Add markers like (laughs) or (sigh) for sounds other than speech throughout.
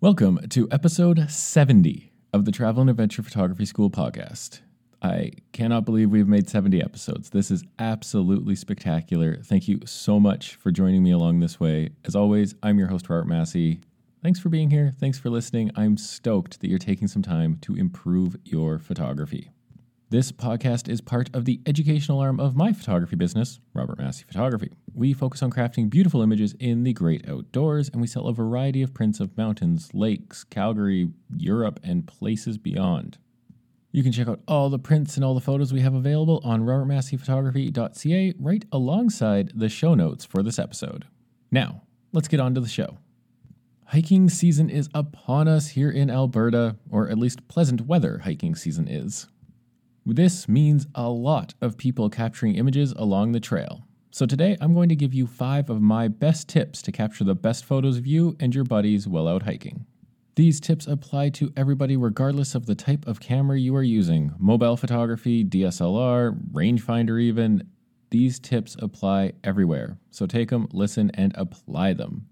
Welcome to episode 70 of the Travel and Adventure Photography School podcast. I cannot believe we've made 70 episodes. This is absolutely spectacular. Thank you so much for joining me along this way. As always, I'm your host, Robert Massey. Thanks for being here. Thanks for listening. I'm stoked that you're taking some time to improve your photography. This podcast is part of the educational arm of my photography business, Robert Massey Photography. We focus on crafting beautiful images in the great outdoors, and we sell a variety of prints of mountains, lakes, Calgary, Europe, and places beyond. You can check out all the prints and all the photos we have available on robertmasseyphotography.ca right alongside the show notes for this episode. Now, let's get on to the show. Hiking season is upon us here in Alberta, or at least pleasant weather hiking season is. This means a lot of people capturing images along the trail. So today I'm going to give you five of my best tips to capture the best photos of you and your buddies while out hiking. These tips apply to everybody regardless of the type of camera you are using mobile photography, DSLR, rangefinder, even. These tips apply everywhere. So take them, listen, and apply them.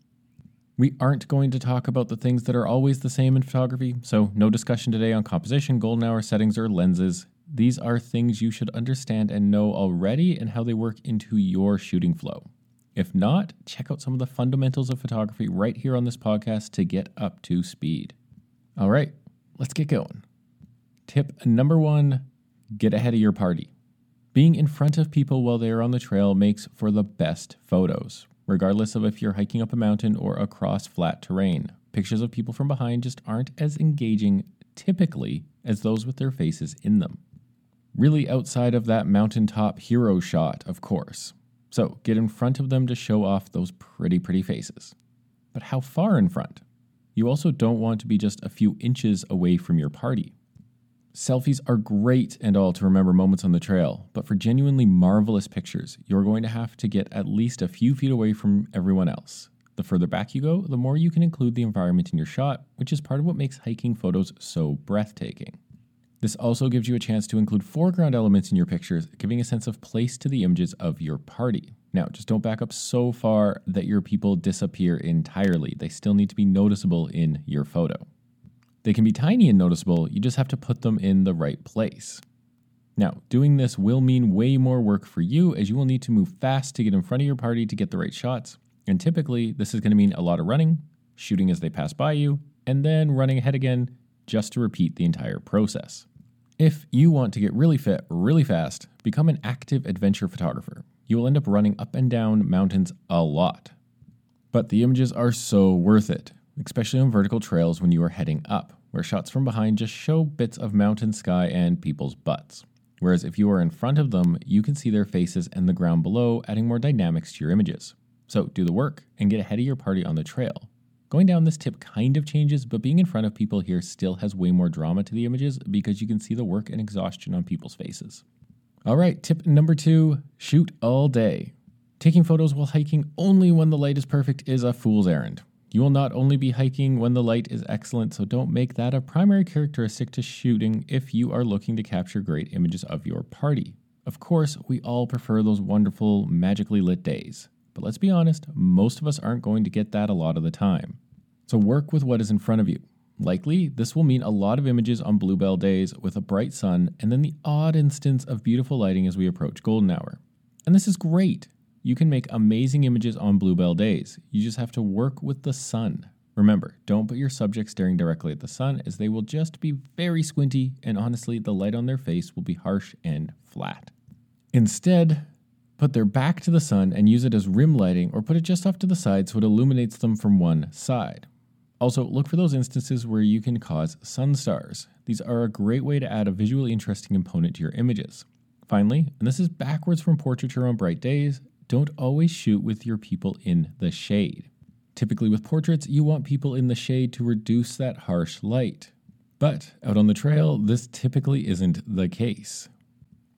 We aren't going to talk about the things that are always the same in photography, so no discussion today on composition, golden hour settings, or lenses. These are things you should understand and know already and how they work into your shooting flow. If not, check out some of the fundamentals of photography right here on this podcast to get up to speed. All right, let's get going. Tip number one get ahead of your party. Being in front of people while they are on the trail makes for the best photos, regardless of if you're hiking up a mountain or across flat terrain. Pictures of people from behind just aren't as engaging typically as those with their faces in them really outside of that mountaintop hero shot, of course. So get in front of them to show off those pretty, pretty faces. But how far in front? You also don't want to be just a few inches away from your party. Selfies are great and all to remember moments on the trail, but for genuinely marvelous pictures, you're going to have to get at least a few feet away from everyone else. The further back you go, the more you can include the environment in your shot, which is part of what makes hiking photos so breathtaking. This also gives you a chance to include foreground elements in your pictures, giving a sense of place to the images of your party. Now, just don't back up so far that your people disappear entirely. They still need to be noticeable in your photo. They can be tiny and noticeable, you just have to put them in the right place. Now, doing this will mean way more work for you as you will need to move fast to get in front of your party to get the right shots. And typically, this is going to mean a lot of running, shooting as they pass by you, and then running ahead again just to repeat the entire process. If you want to get really fit really fast, become an active adventure photographer. You will end up running up and down mountains a lot. But the images are so worth it, especially on vertical trails when you are heading up, where shots from behind just show bits of mountain sky and people's butts. Whereas if you are in front of them, you can see their faces and the ground below, adding more dynamics to your images. So do the work and get ahead of your party on the trail. Going down this tip kind of changes, but being in front of people here still has way more drama to the images because you can see the work and exhaustion on people's faces. All right, tip number two shoot all day. Taking photos while hiking only when the light is perfect is a fool's errand. You will not only be hiking when the light is excellent, so don't make that a primary characteristic to shooting if you are looking to capture great images of your party. Of course, we all prefer those wonderful, magically lit days. But let's be honest, most of us aren't going to get that a lot of the time. So work with what is in front of you. Likely, this will mean a lot of images on bluebird days with a bright sun and then the odd instance of beautiful lighting as we approach golden hour. And this is great. You can make amazing images on bluebird days. You just have to work with the sun. Remember, don't put your subject staring directly at the sun as they will just be very squinty and honestly, the light on their face will be harsh and flat. Instead, put their back to the sun and use it as rim lighting or put it just off to the side so it illuminates them from one side. Also, look for those instances where you can cause sun stars. These are a great way to add a visually interesting component to your images. Finally, and this is backwards from portraiture on bright days, don't always shoot with your people in the shade. Typically, with portraits, you want people in the shade to reduce that harsh light. But out on the trail, this typically isn't the case.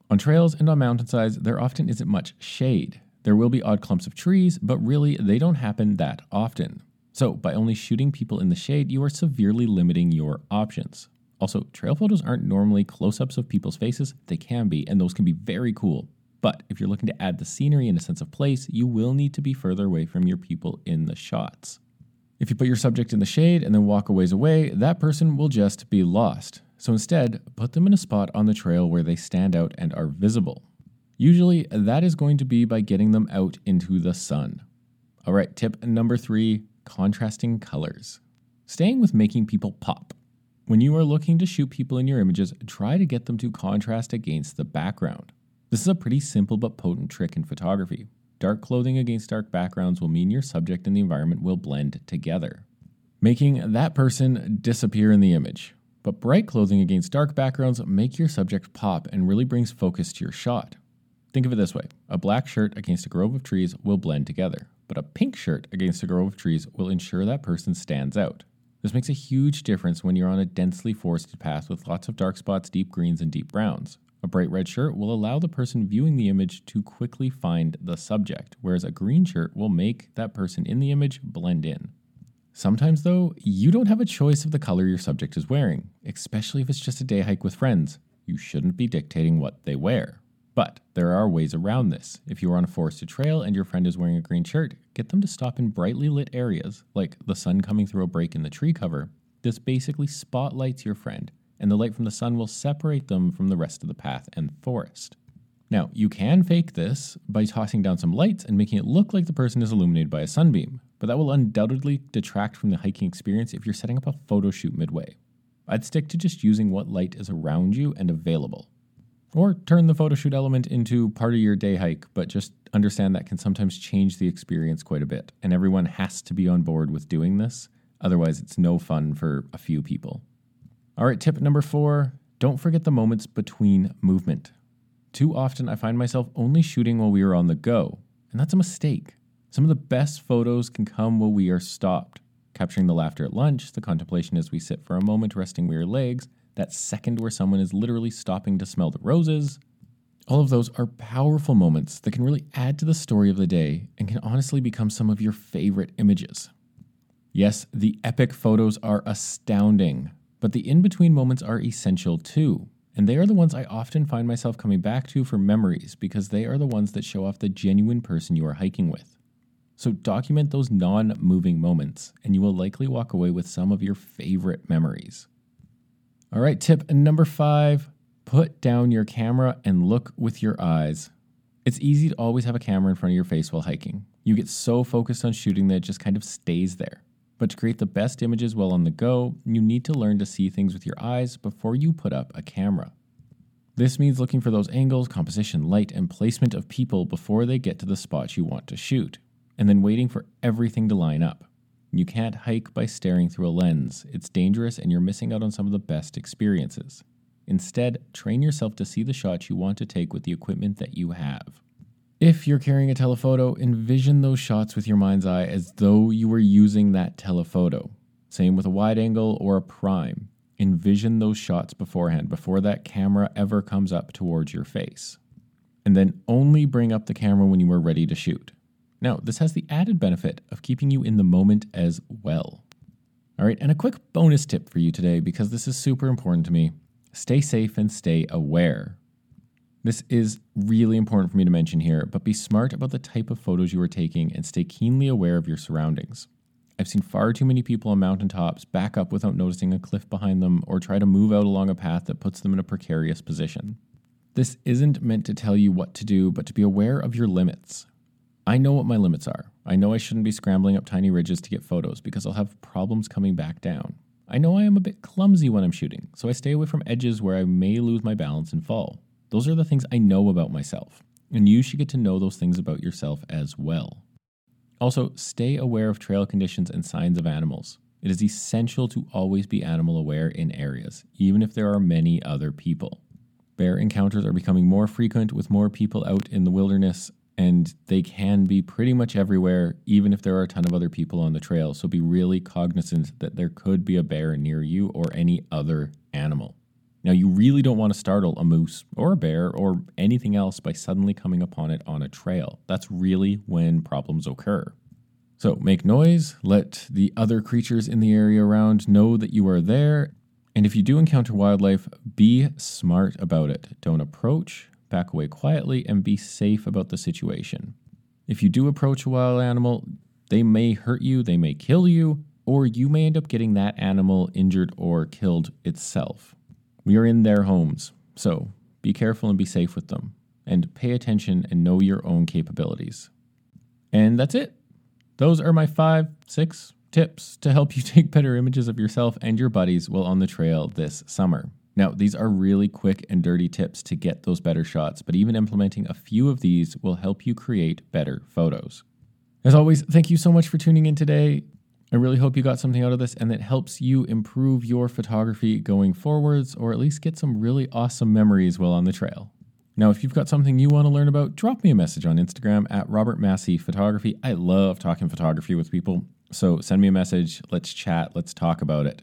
On trails and on mountainsides, there often isn't much shade. There will be odd clumps of trees, but really they don't happen that often. So, by only shooting people in the shade, you are severely limiting your options. Also, trail photos aren't normally close ups of people's faces, they can be, and those can be very cool. But if you're looking to add the scenery and a sense of place, you will need to be further away from your people in the shots. If you put your subject in the shade and then walk a ways away, that person will just be lost. So instead, put them in a spot on the trail where they stand out and are visible. Usually, that is going to be by getting them out into the sun. All right, tip number three contrasting colors. Staying with making people pop. When you are looking to shoot people in your images, try to get them to contrast against the background. This is a pretty simple but potent trick in photography. Dark clothing against dark backgrounds will mean your subject and the environment will blend together, making that person disappear in the image. But bright clothing against dark backgrounds make your subject pop and really brings focus to your shot. Think of it this way a black shirt against a grove of trees will blend together, but a pink shirt against a grove of trees will ensure that person stands out. This makes a huge difference when you're on a densely forested path with lots of dark spots, deep greens, and deep browns. A bright red shirt will allow the person viewing the image to quickly find the subject, whereas a green shirt will make that person in the image blend in. Sometimes, though, you don't have a choice of the color your subject is wearing, especially if it's just a day hike with friends. You shouldn't be dictating what they wear. But there are ways around this. If you are on a forested trail and your friend is wearing a green shirt, get them to stop in brightly lit areas, like the sun coming through a break in the tree cover. This basically spotlights your friend, and the light from the sun will separate them from the rest of the path and forest. Now, you can fake this by tossing down some lights and making it look like the person is illuminated by a sunbeam, but that will undoubtedly detract from the hiking experience if you're setting up a photo shoot midway. I'd stick to just using what light is around you and available. Or turn the photo shoot element into part of your day hike, but just understand that can sometimes change the experience quite a bit, and everyone has to be on board with doing this. Otherwise, it's no fun for a few people. All right, tip number four don't forget the moments between movement. Too often, I find myself only shooting while we are on the go, and that's a mistake. Some of the best photos can come while we are stopped, capturing the laughter at lunch, the contemplation as we sit for a moment resting weary legs, that second where someone is literally stopping to smell the roses. All of those are powerful moments that can really add to the story of the day and can honestly become some of your favorite images. Yes, the epic photos are astounding, but the in between moments are essential too. And they are the ones I often find myself coming back to for memories because they are the ones that show off the genuine person you are hiking with. So document those non moving moments, and you will likely walk away with some of your favorite memories. All right, tip number five put down your camera and look with your eyes. It's easy to always have a camera in front of your face while hiking. You get so focused on shooting that it just kind of stays there. But to create the best images while on the go, you need to learn to see things with your eyes before you put up a camera. This means looking for those angles, composition, light, and placement of people before they get to the spot you want to shoot, and then waiting for everything to line up. You can't hike by staring through a lens. It's dangerous and you're missing out on some of the best experiences. Instead, train yourself to see the shots you want to take with the equipment that you have. If you're carrying a telephoto, envision those shots with your mind's eye as though you were using that telephoto. Same with a wide angle or a prime. Envision those shots beforehand, before that camera ever comes up towards your face. And then only bring up the camera when you are ready to shoot. Now, this has the added benefit of keeping you in the moment as well. All right, and a quick bonus tip for you today because this is super important to me stay safe and stay aware. This is really important for me to mention here, but be smart about the type of photos you are taking and stay keenly aware of your surroundings. I've seen far too many people on mountaintops back up without noticing a cliff behind them or try to move out along a path that puts them in a precarious position. This isn't meant to tell you what to do, but to be aware of your limits. I know what my limits are. I know I shouldn't be scrambling up tiny ridges to get photos because I'll have problems coming back down. I know I am a bit clumsy when I'm shooting, so I stay away from edges where I may lose my balance and fall. Those are the things I know about myself, and you should get to know those things about yourself as well. Also, stay aware of trail conditions and signs of animals. It is essential to always be animal aware in areas, even if there are many other people. Bear encounters are becoming more frequent with more people out in the wilderness, and they can be pretty much everywhere, even if there are a ton of other people on the trail. So be really cognizant that there could be a bear near you or any other animal. Now, you really don't want to startle a moose or a bear or anything else by suddenly coming upon it on a trail. That's really when problems occur. So make noise, let the other creatures in the area around know that you are there. And if you do encounter wildlife, be smart about it. Don't approach, back away quietly, and be safe about the situation. If you do approach a wild animal, they may hurt you, they may kill you, or you may end up getting that animal injured or killed itself. We are in their homes, so be careful and be safe with them, and pay attention and know your own capabilities. And that's it. Those are my five, six tips to help you (laughs) take better images of yourself and your buddies while on the trail this summer. Now, these are really quick and dirty tips to get those better shots, but even implementing a few of these will help you create better photos. As always, thank you so much for tuning in today. I really hope you got something out of this and that helps you improve your photography going forwards or at least get some really awesome memories while on the trail. Now, if you've got something you want to learn about, drop me a message on Instagram at Robert Massey Photography. I love talking photography with people, so send me a message. Let's chat. Let's talk about it.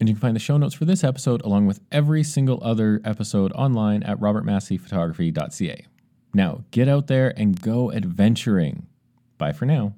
And you can find the show notes for this episode along with every single other episode online at robertmasseyphotography.ca. Now, get out there and go adventuring. Bye for now.